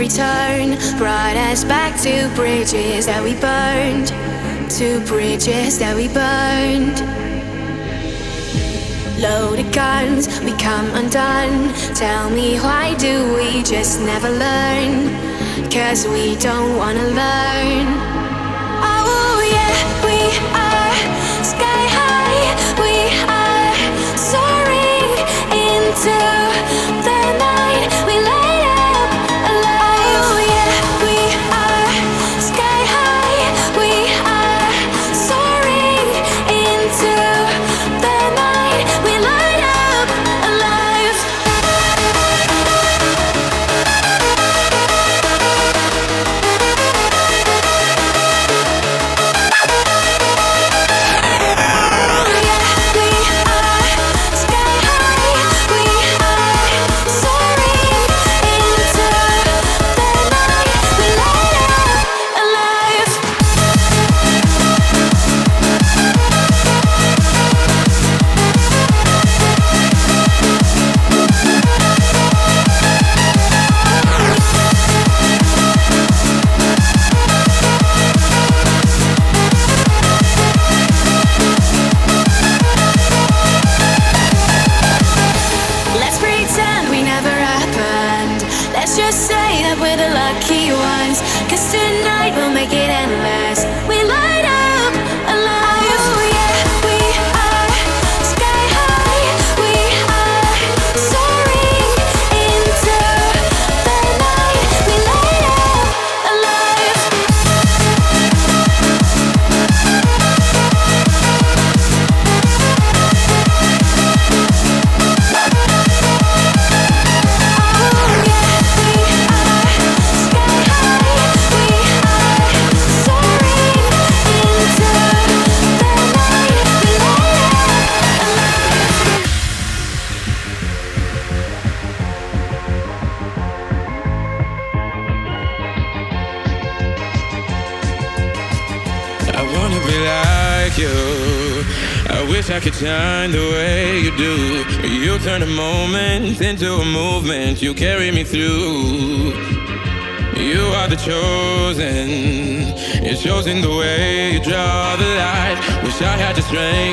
every turn brought us back to bridges that we burned, to bridges that we burned. Loaded guns, we come undone. Tell me why do we just never learn? Cause we don't wanna learn. Shine the way you do. You turn a moment into a movement. You carry me through. You are the chosen. Shows in the way you draw the light. Wish I had the strength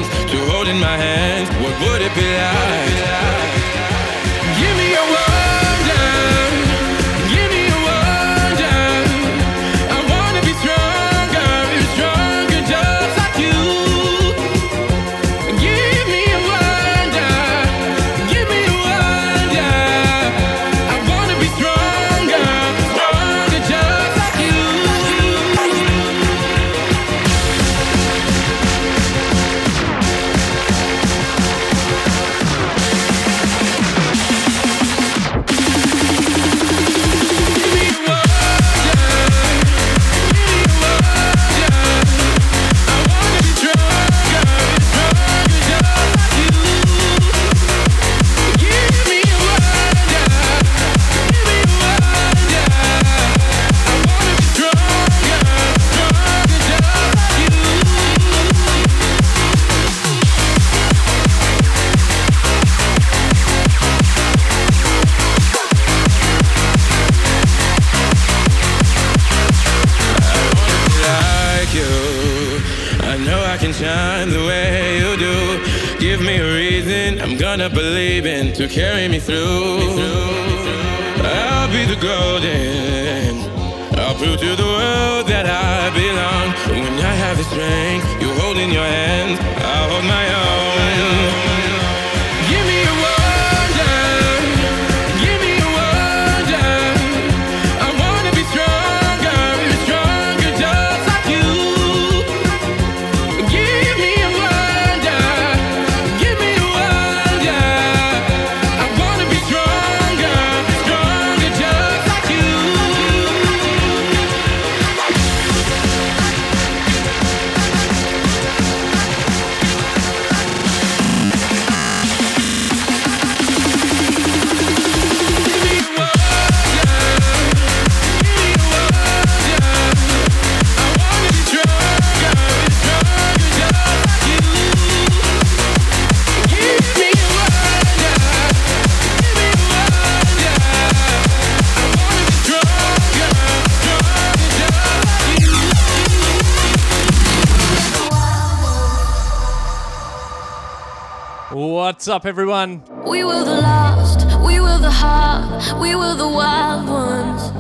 What's up, everyone? We were the lost, we were the hard, we were the wild ones.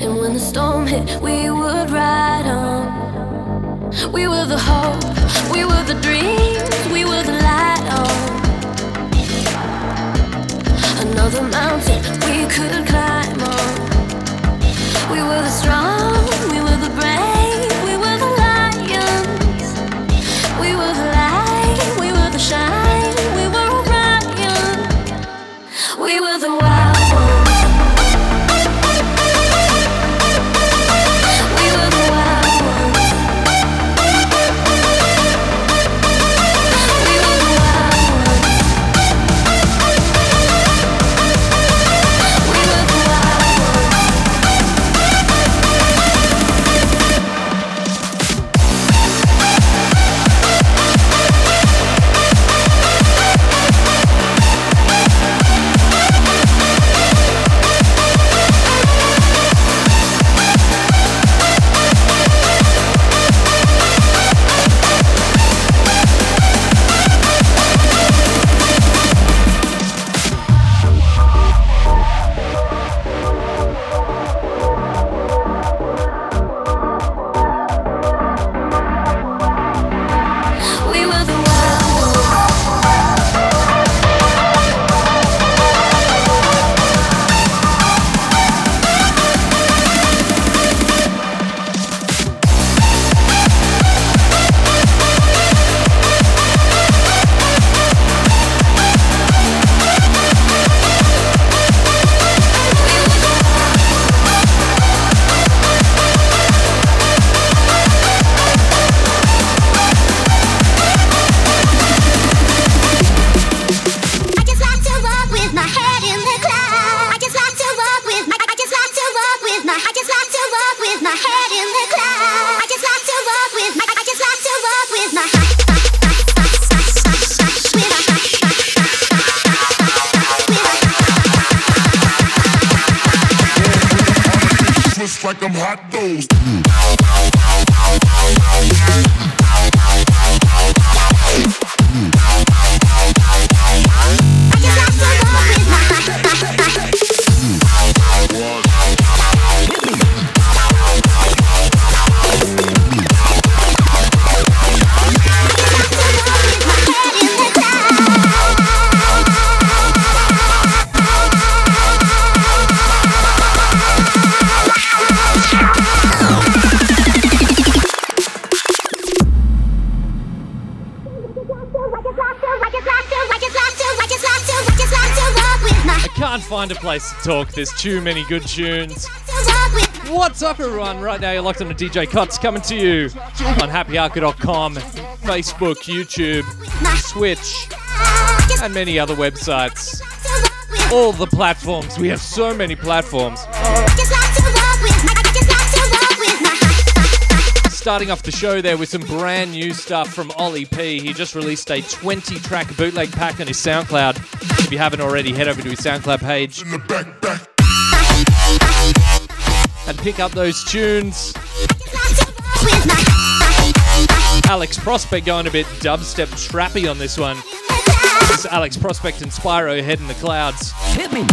And when the storm hit, we would ride on. We were the hope, we were the dreams, we were the light on. Another mountain we could climb talk. There's too many good tunes. What's up, everyone? Right now, you're locked on to DJ Cotts coming to you on happyhardcore.com, Facebook, YouTube, Twitch, and many other websites. All the platforms. We have so many platforms. Starting off the show there with some brand new stuff from Ollie P. He just released a 20 track bootleg pack on his SoundCloud. If you haven't already, head over to his SoundCloud page back, back. and pick up those tunes. Alex Prospect going a bit dubstep trappy on this one. This is Alex Prospect and Spyro Head in the Clouds. Hit me.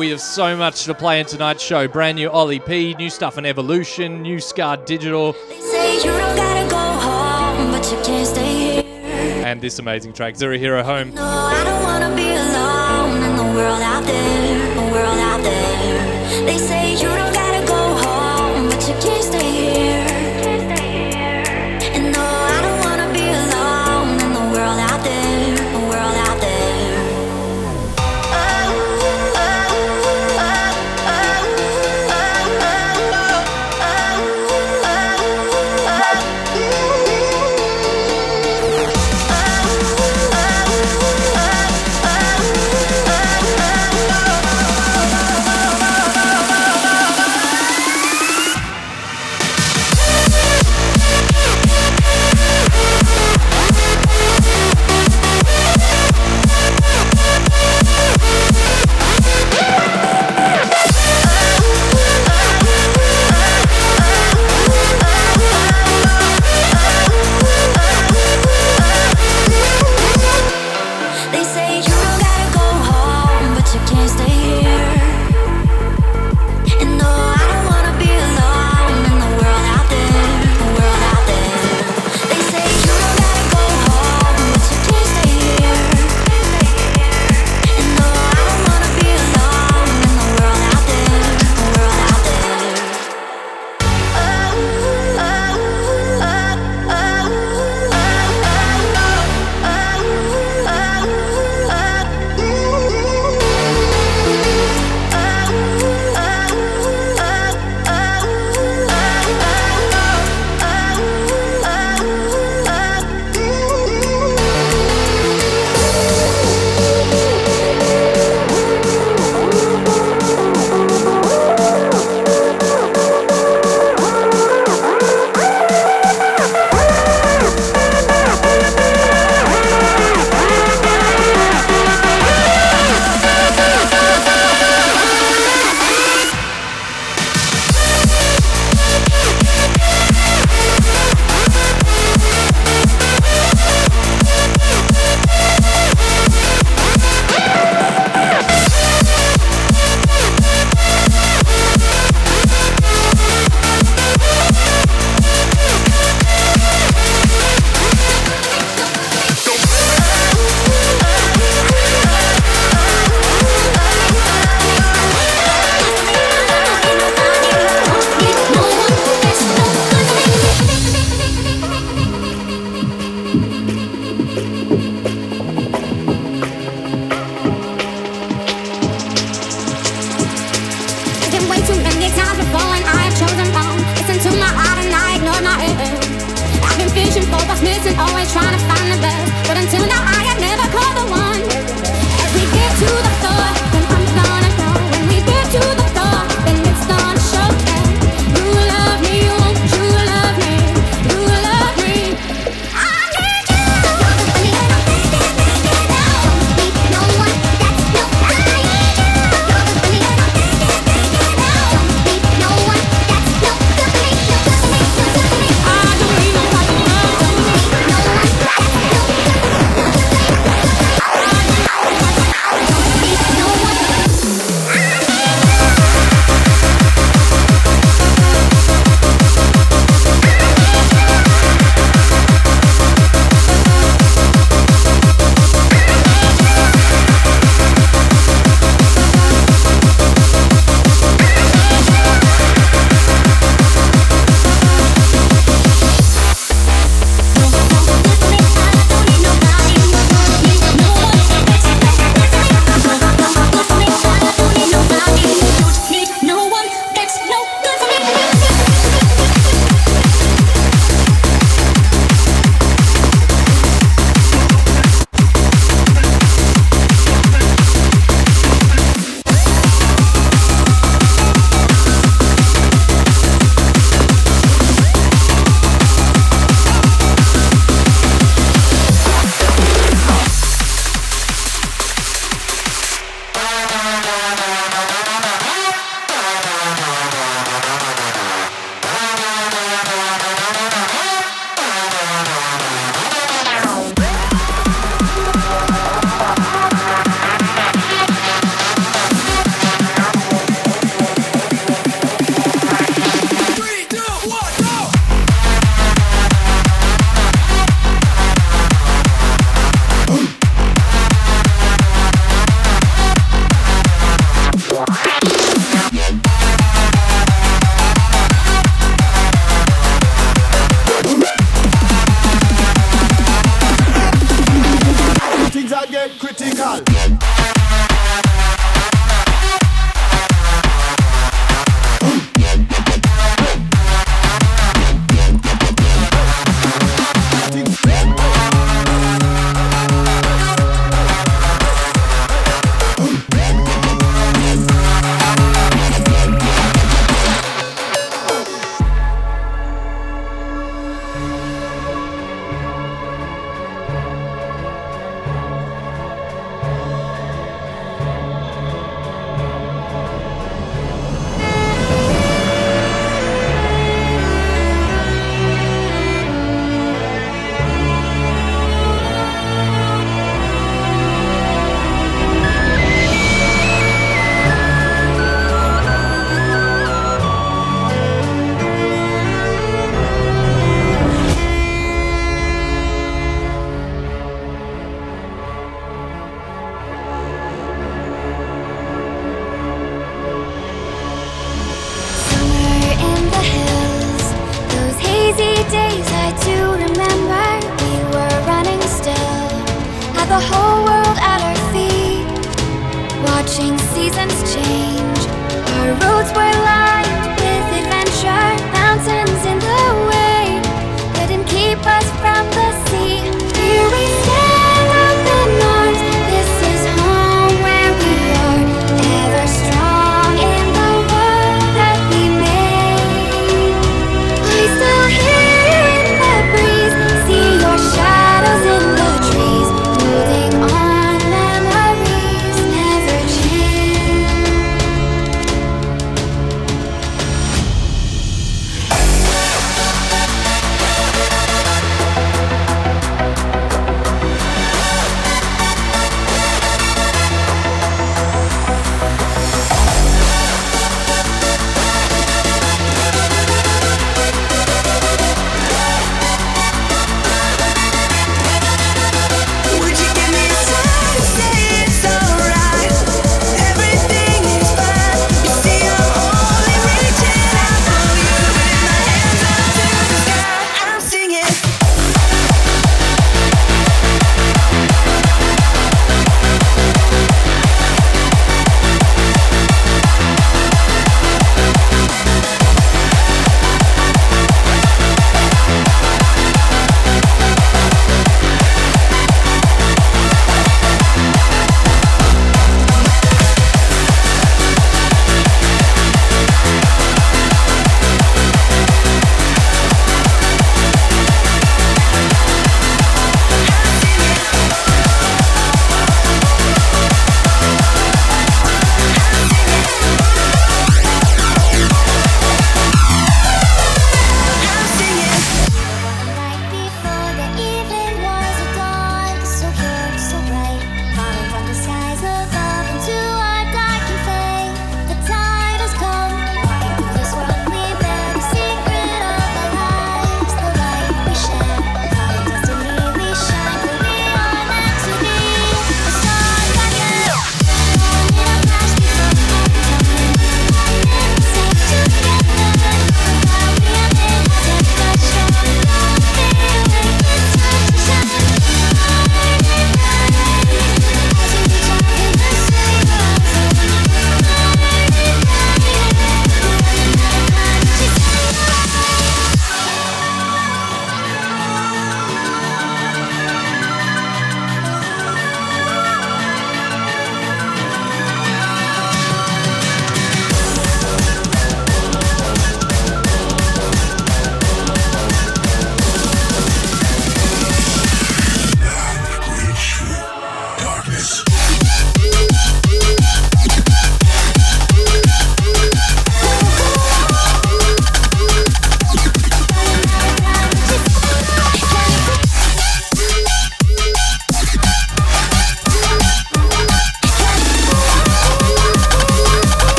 We have so much to play in tonight's show. Brand new Ollie P, new stuff on Evolution, new Scar Digital, They say you don't gotta go home, but you can't stay here. and this amazing track, Zero Hero Home. No, I don't wanna be alone in the world out there, the world out there.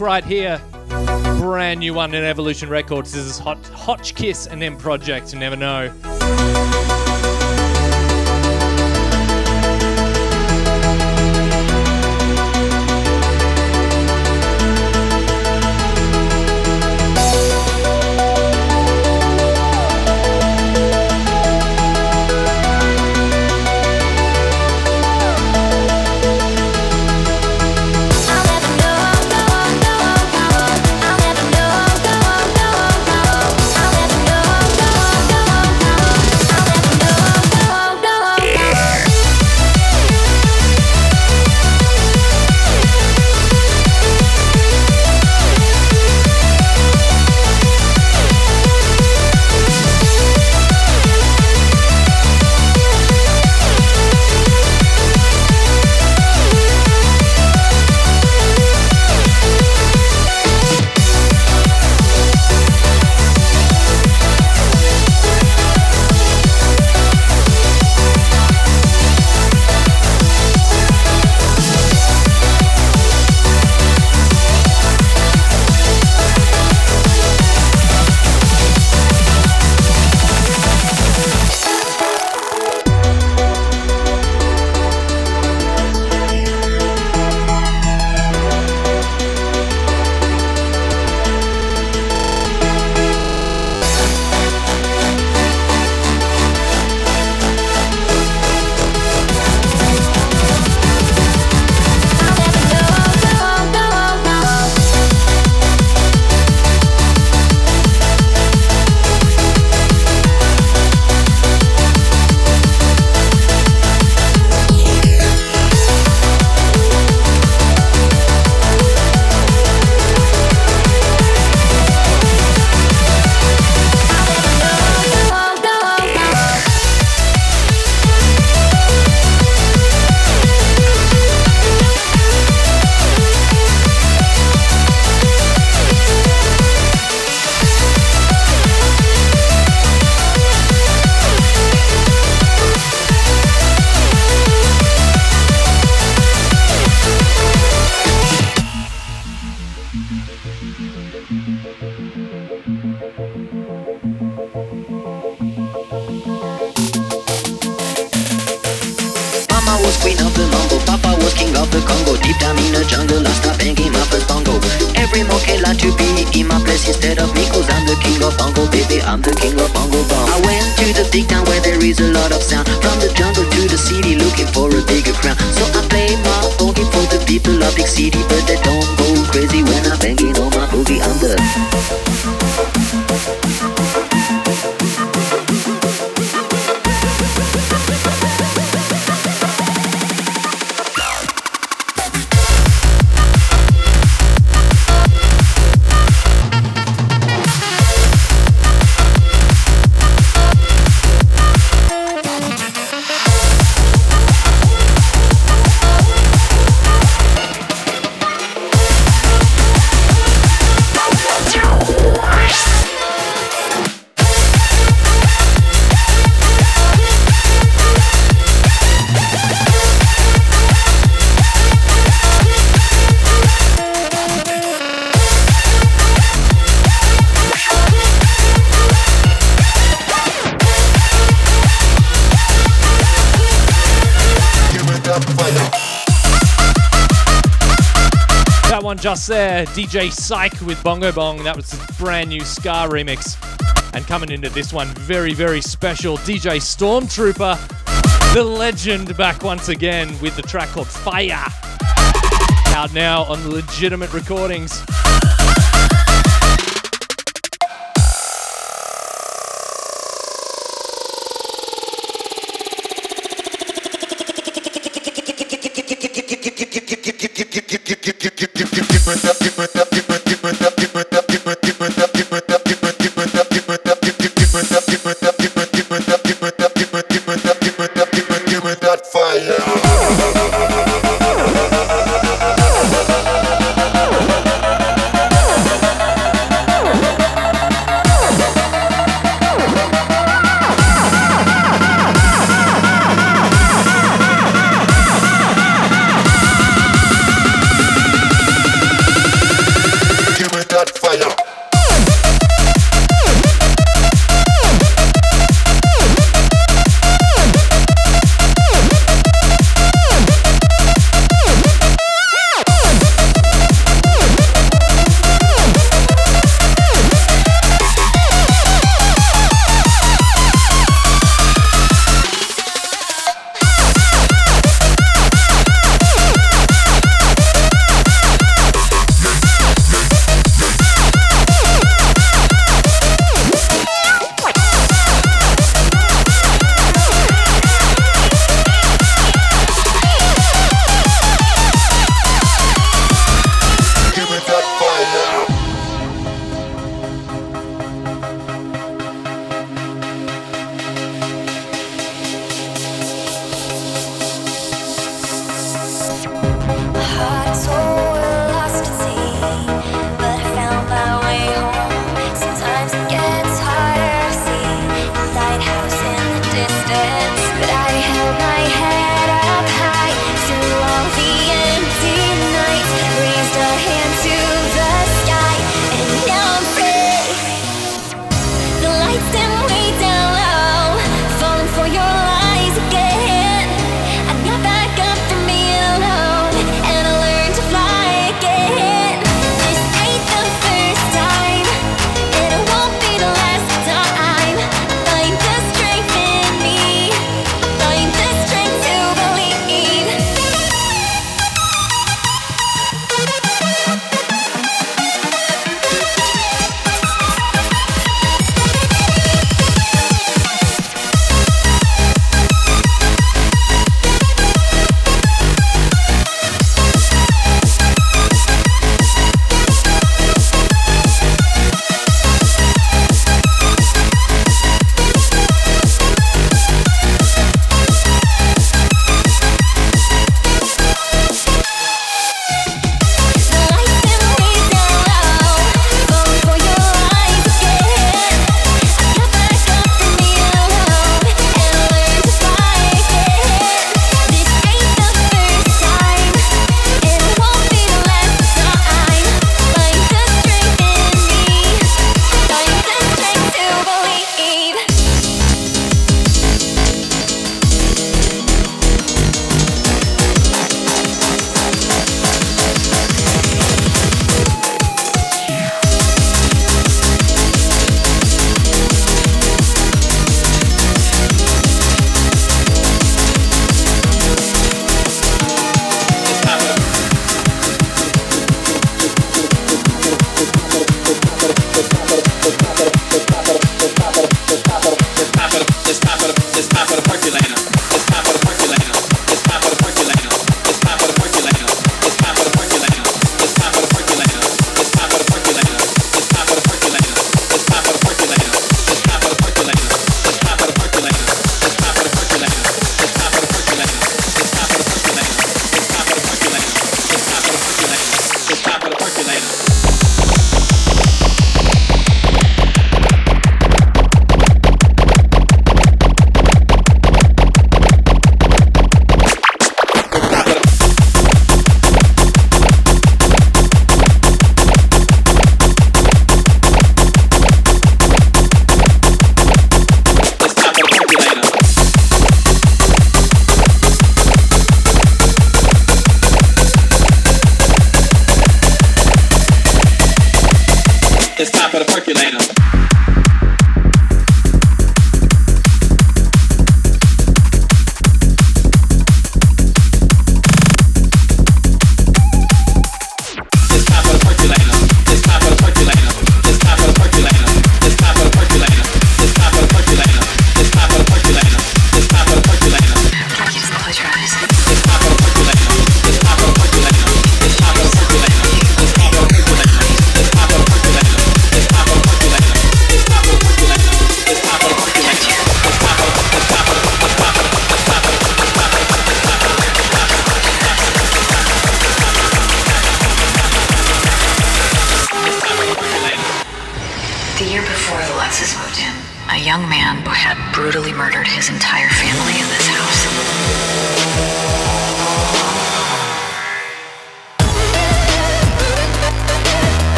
Right here. Brand new one in Evolution Records. This is Hot Hotchkiss and then Project. Never know. DJ Psych with Bongo Bong. That was his brand new Scar remix. And coming into this one, very, very special DJ Stormtrooper, the legend, back once again with the track called Fire. Out now on legitimate recordings.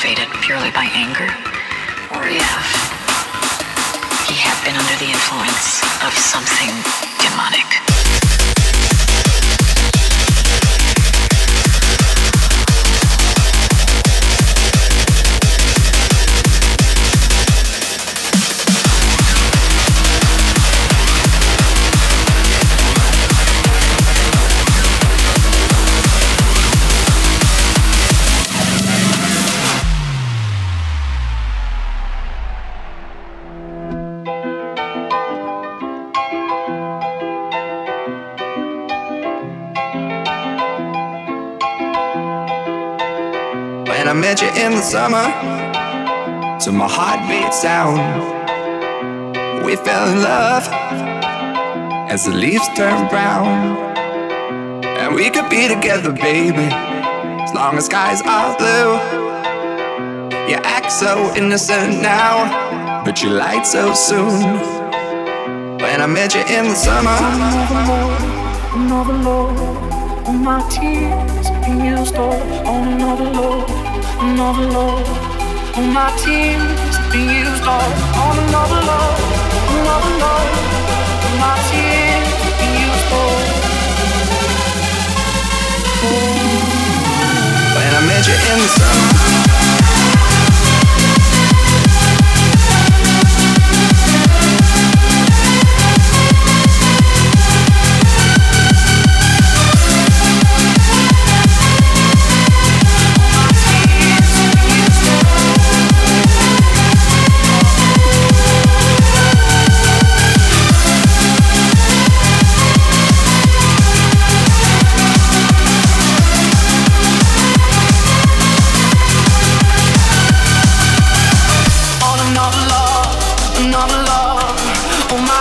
motivated purely by anger? Summer to my heartbeat sound. We fell in love as the leaves turn brown. And we could be together, baby, as long as skies are blue. You act so innocent now, but you lied so soon. When I met you in the summer, another load, all my tears being used on another load another love. All my tears have been used all on another love, another love. All my tears have been used all. When I met you in the summer. love, oh my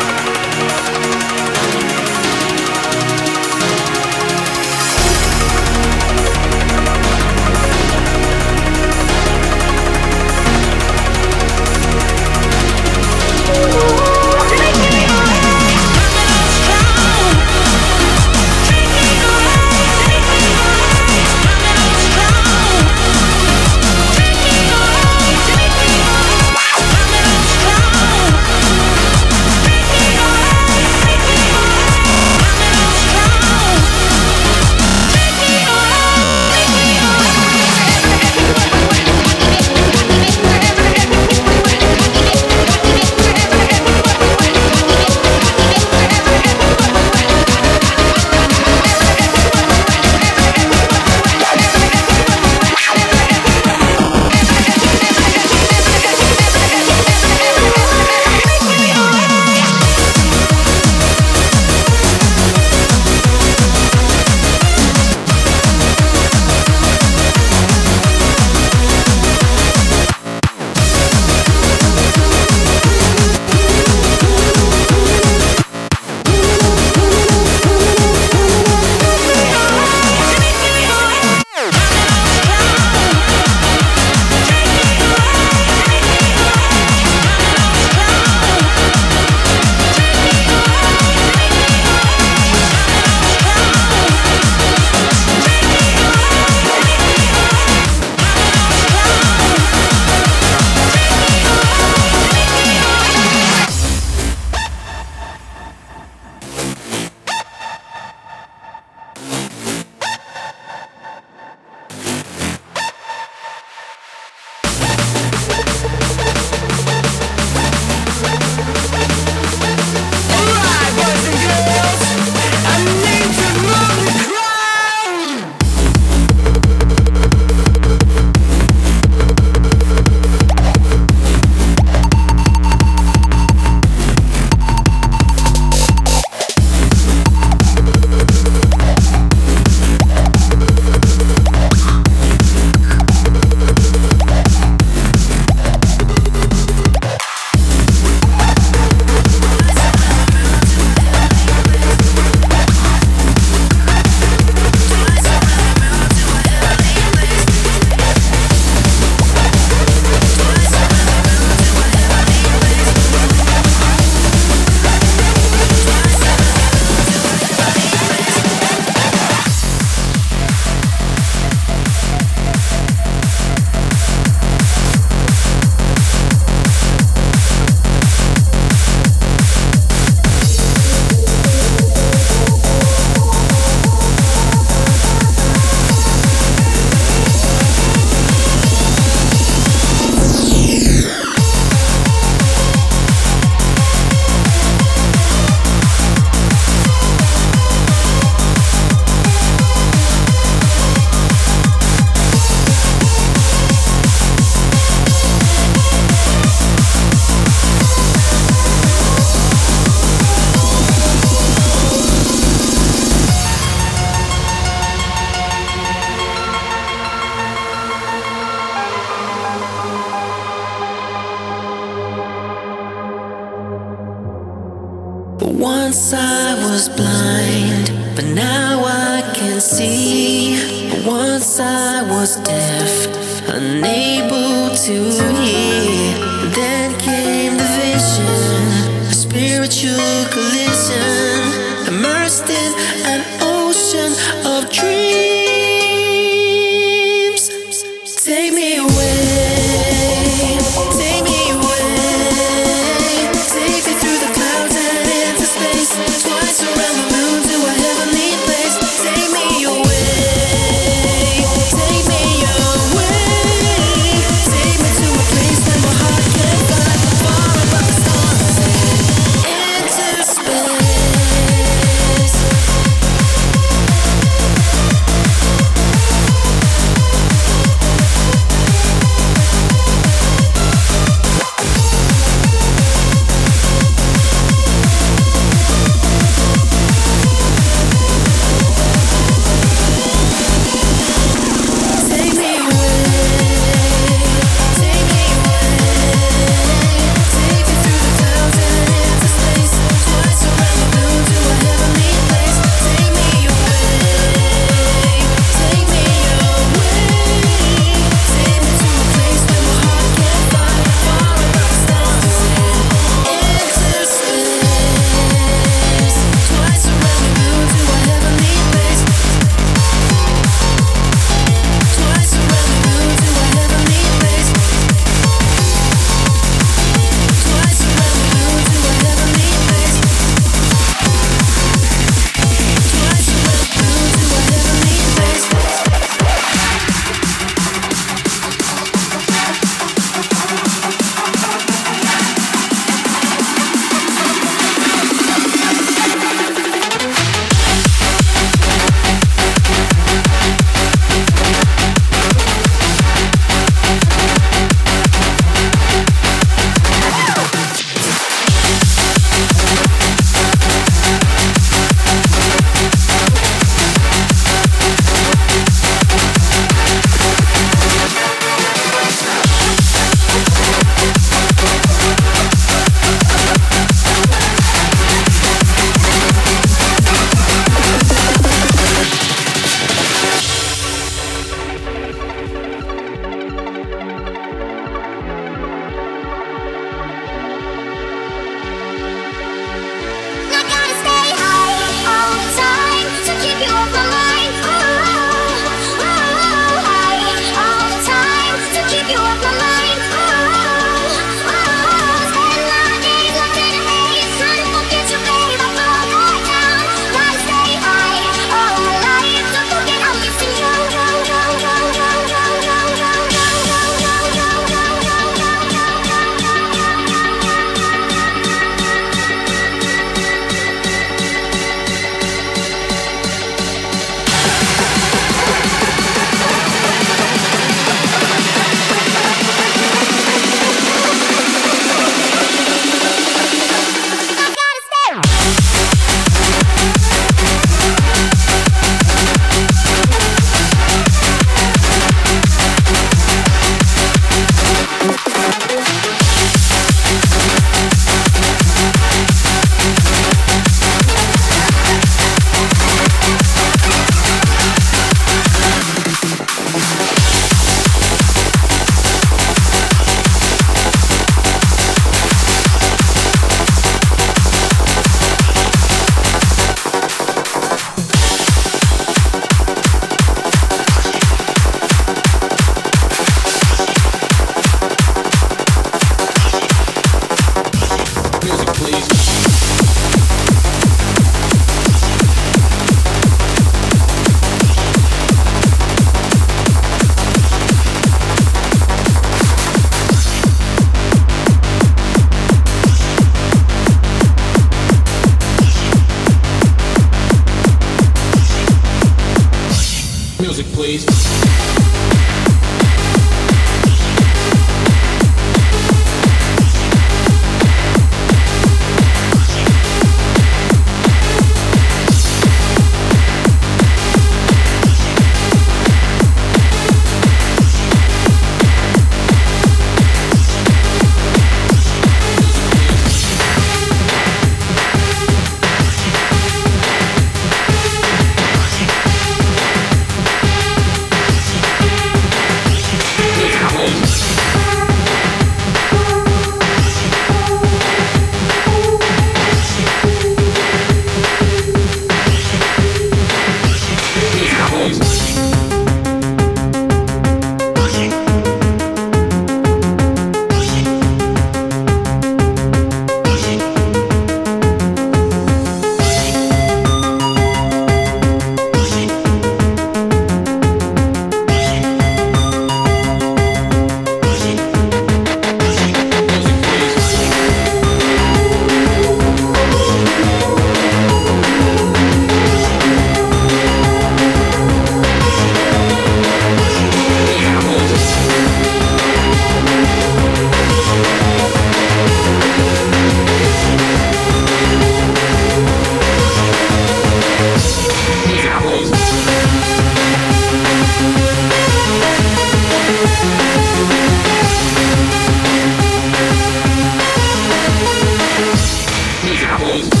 please.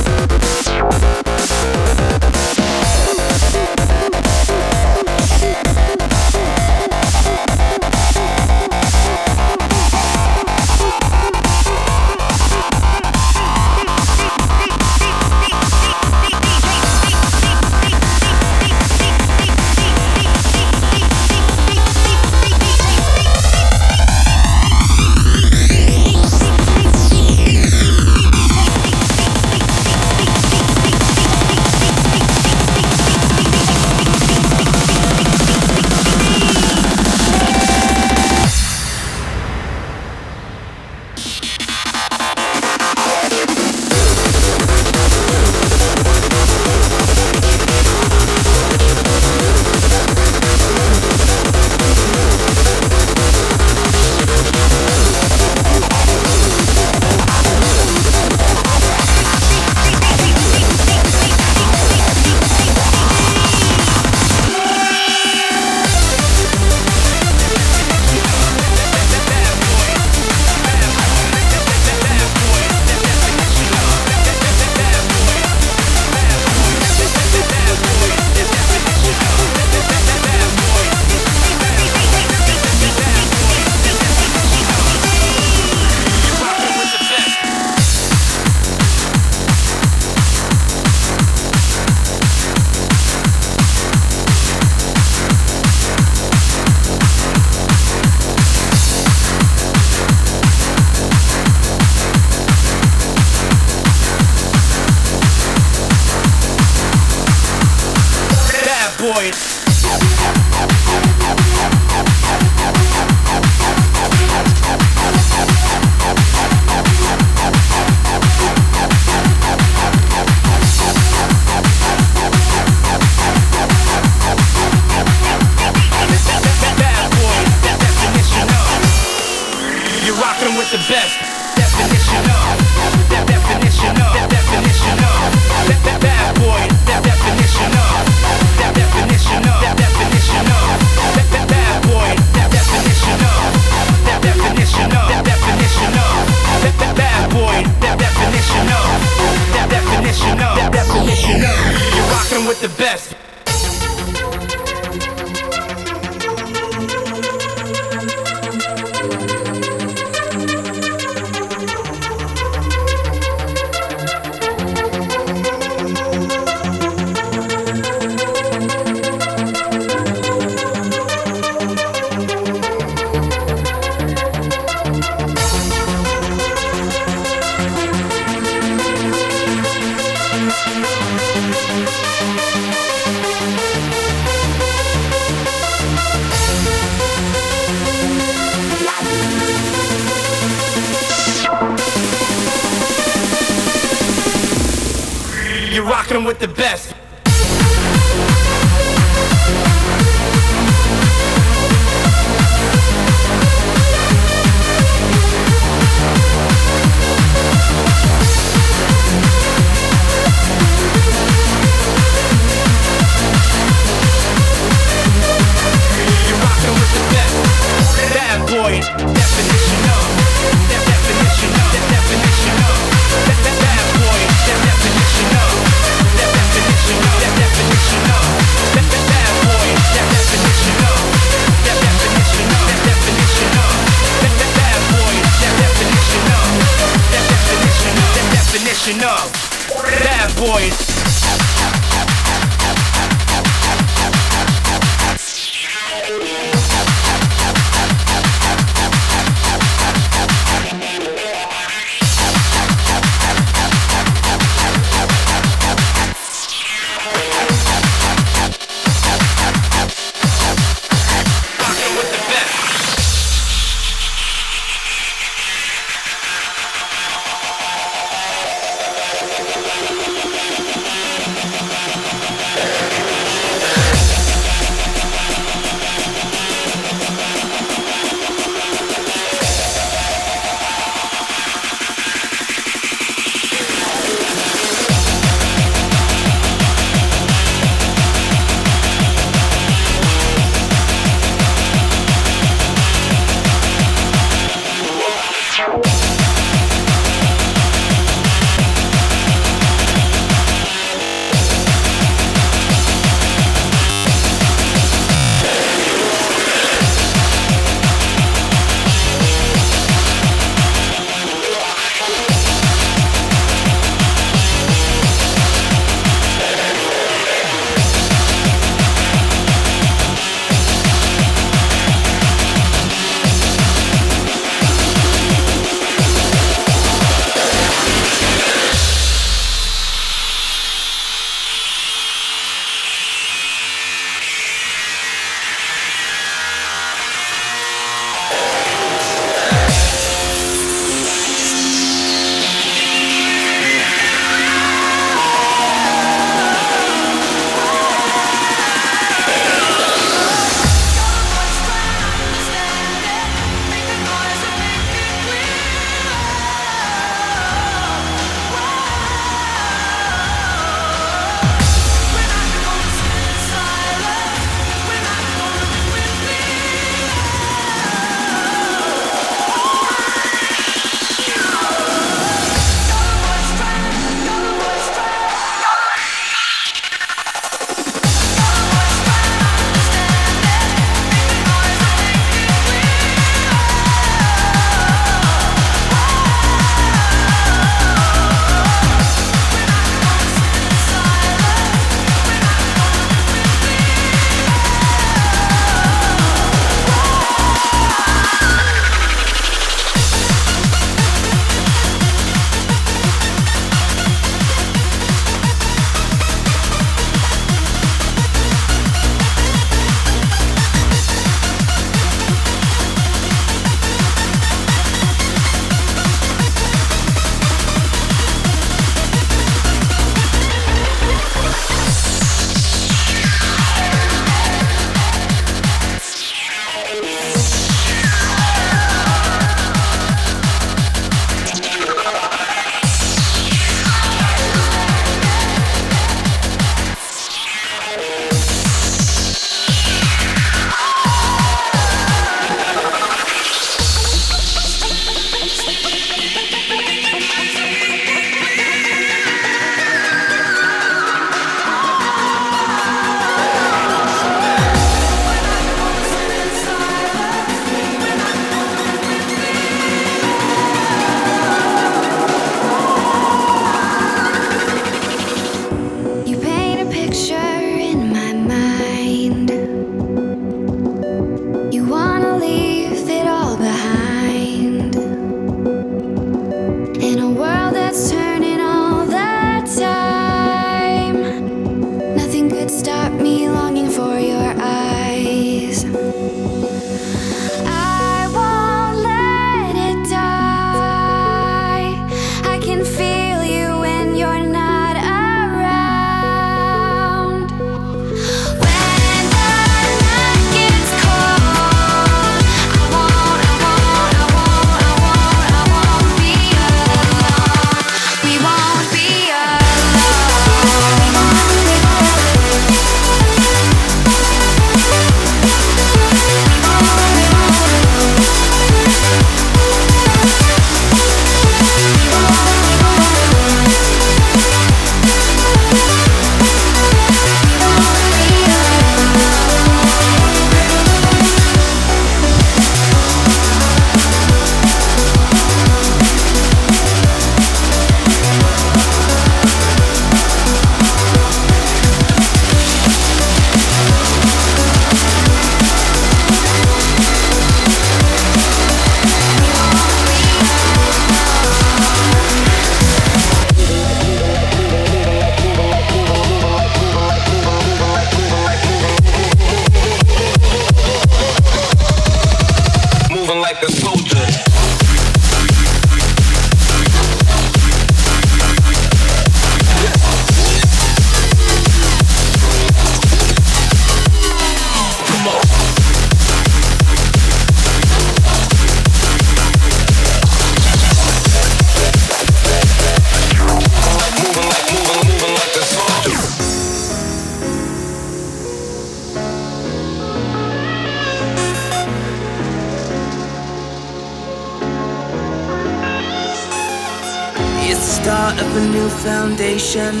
Foundation,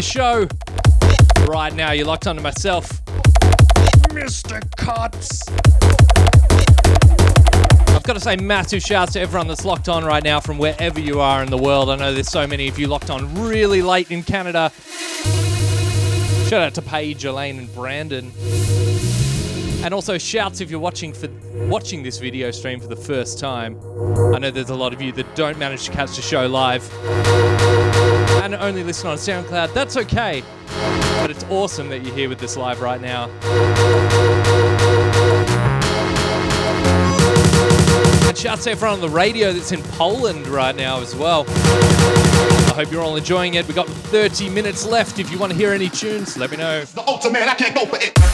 the show. Right now, you're locked onto myself, Mr. Cotts. I've got to say massive shouts to everyone that's locked on right now from wherever you are in the world. I know there's so many of you locked on really late in Canada. Shout out to Paige, Elaine, and Brandon. And also shouts if you're watching for watching this video stream for the first time. I know there's a lot of you that don't manage to catch the show live and only listen on SoundCloud. That's okay, but it's awesome that you're here with us live right now. And shouts to everyone on the radio that's in Poland right now as well. I hope you're all enjoying it. We've got 30 minutes left. If you want to hear any tunes, let me know. The ultimate, I can't go for it.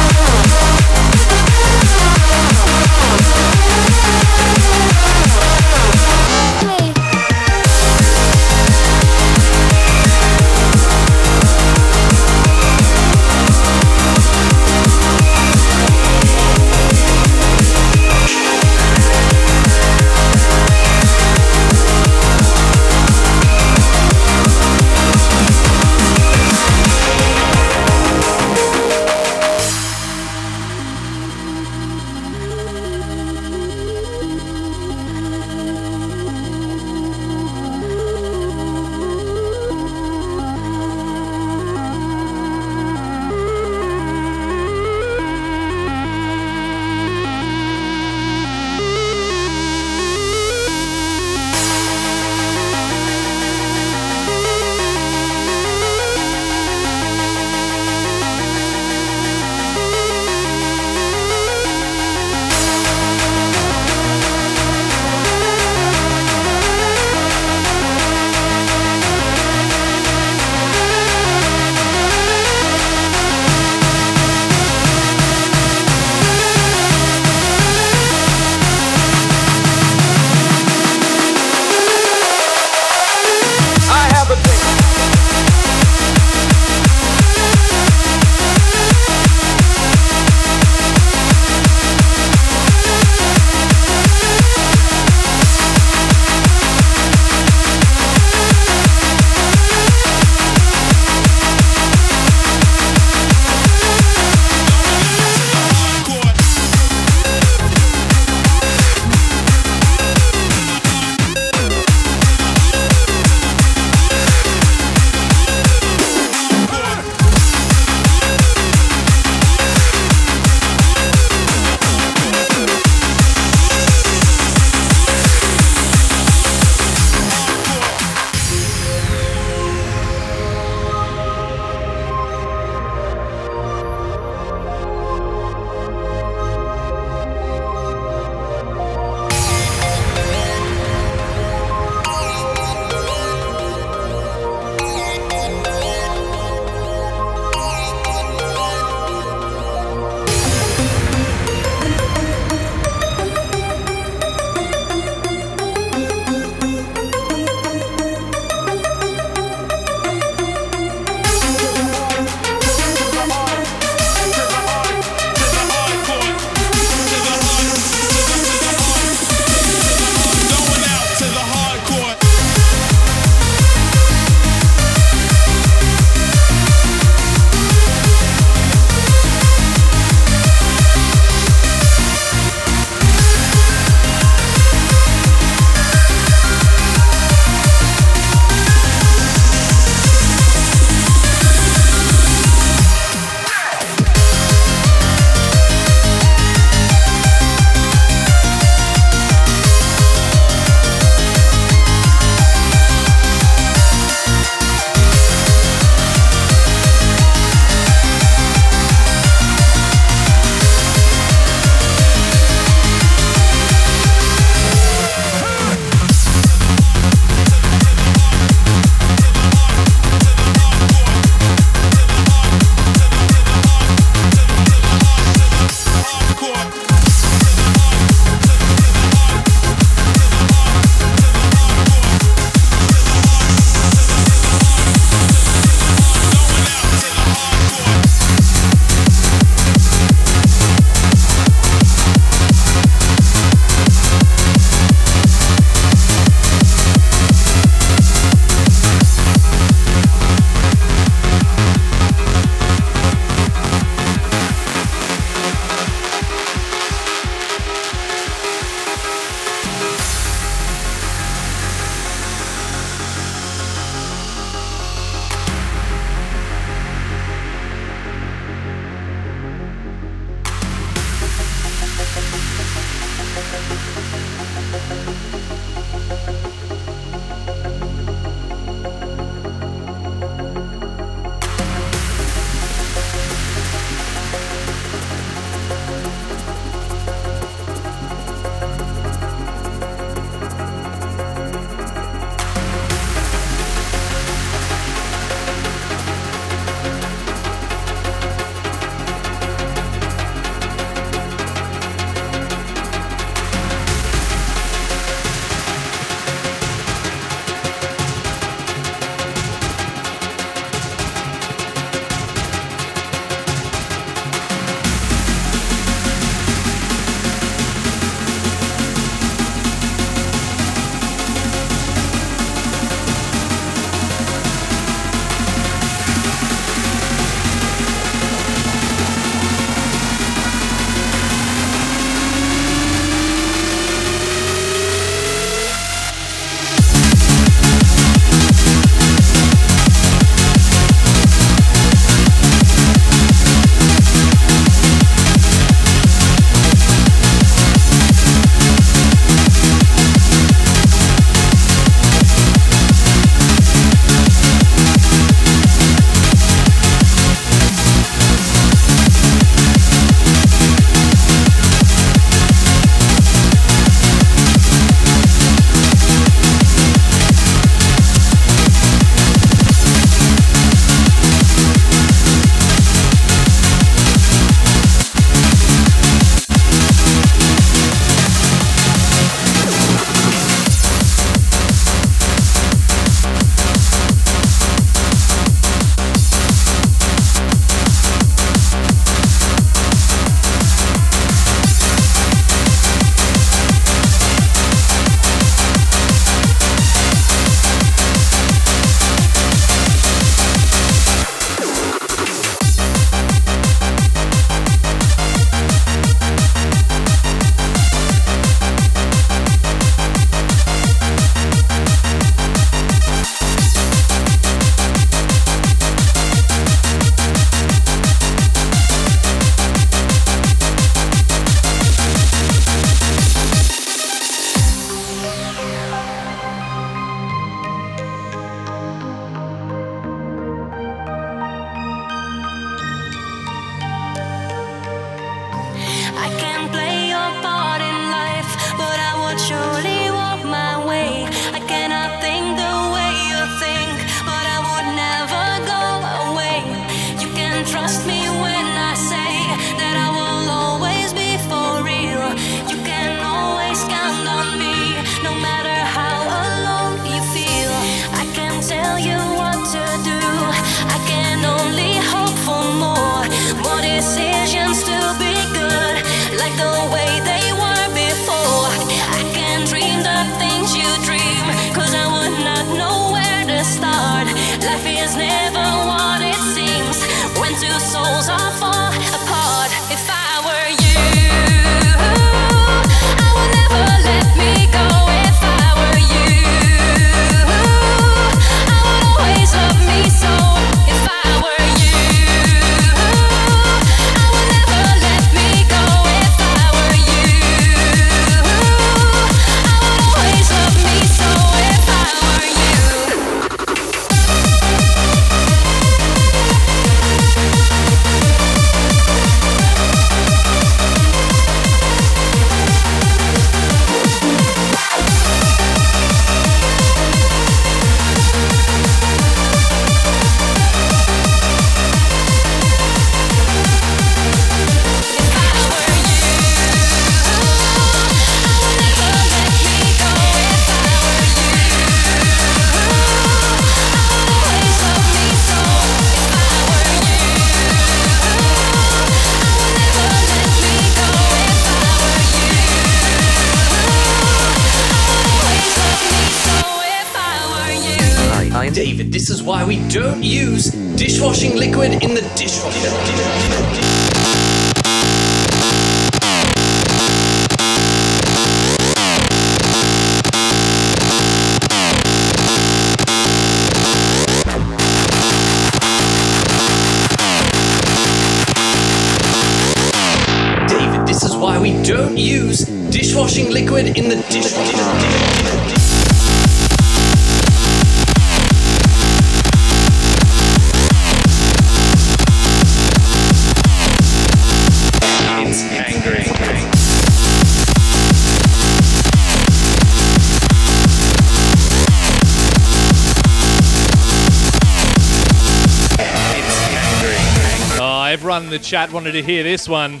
Chat wanted to hear this one.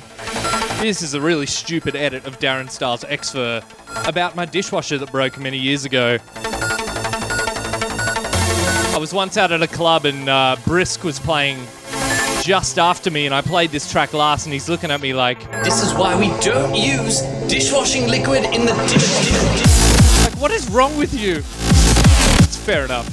This is a really stupid edit of Darren Styles' Xfer about my dishwasher that broke many years ago. I was once out at a club and uh, Brisk was playing just after me, and I played this track last, and he's looking at me like, This is why we don't use dishwashing liquid in the dish. like, what is wrong with you? It's fair enough.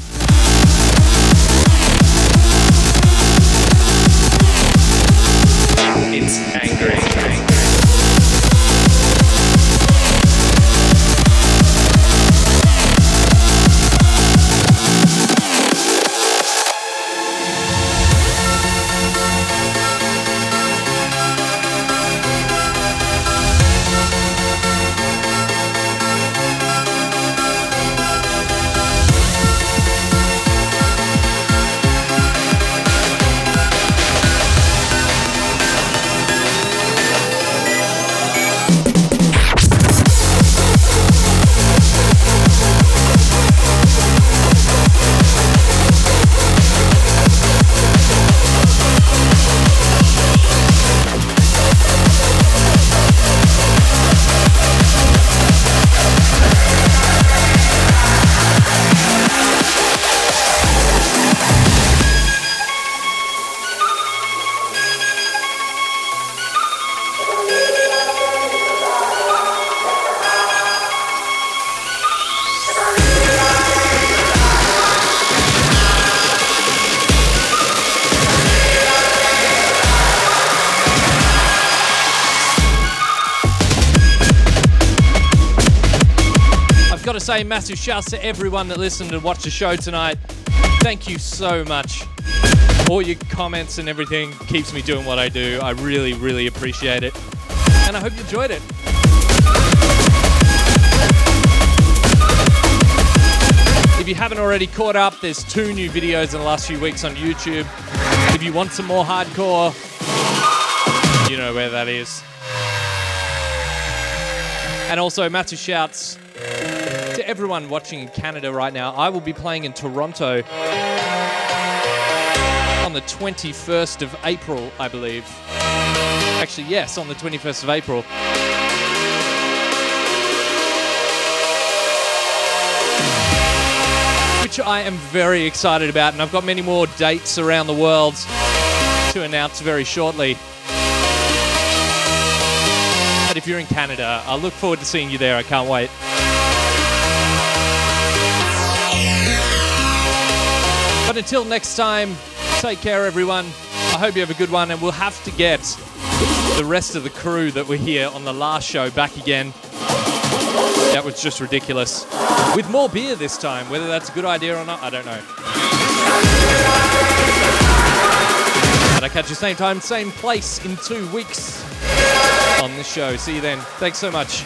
Say, massive shouts to everyone that listened and watched the show tonight. Thank you so much. All your comments and everything keeps me doing what I do. I really, really appreciate it. And I hope you enjoyed it. If you haven't already caught up, there's two new videos in the last few weeks on YouTube. If you want some more hardcore, you know where that is. And also, massive shouts to everyone watching in Canada right now. I will be playing in Toronto on the 21st of April, I believe. Actually, yes, on the 21st of April. Which I am very excited about, and I've got many more dates around the world to announce very shortly. But if you're in Canada, I look forward to seeing you there. I can't wait. Until next time, take care, everyone. I hope you have a good one, and we'll have to get the rest of the crew that were here on the last show back again. That was just ridiculous. With more beer this time. Whether that's a good idea or not, I don't know. But I catch you same time, same place in two weeks on the show. See you then. Thanks so much.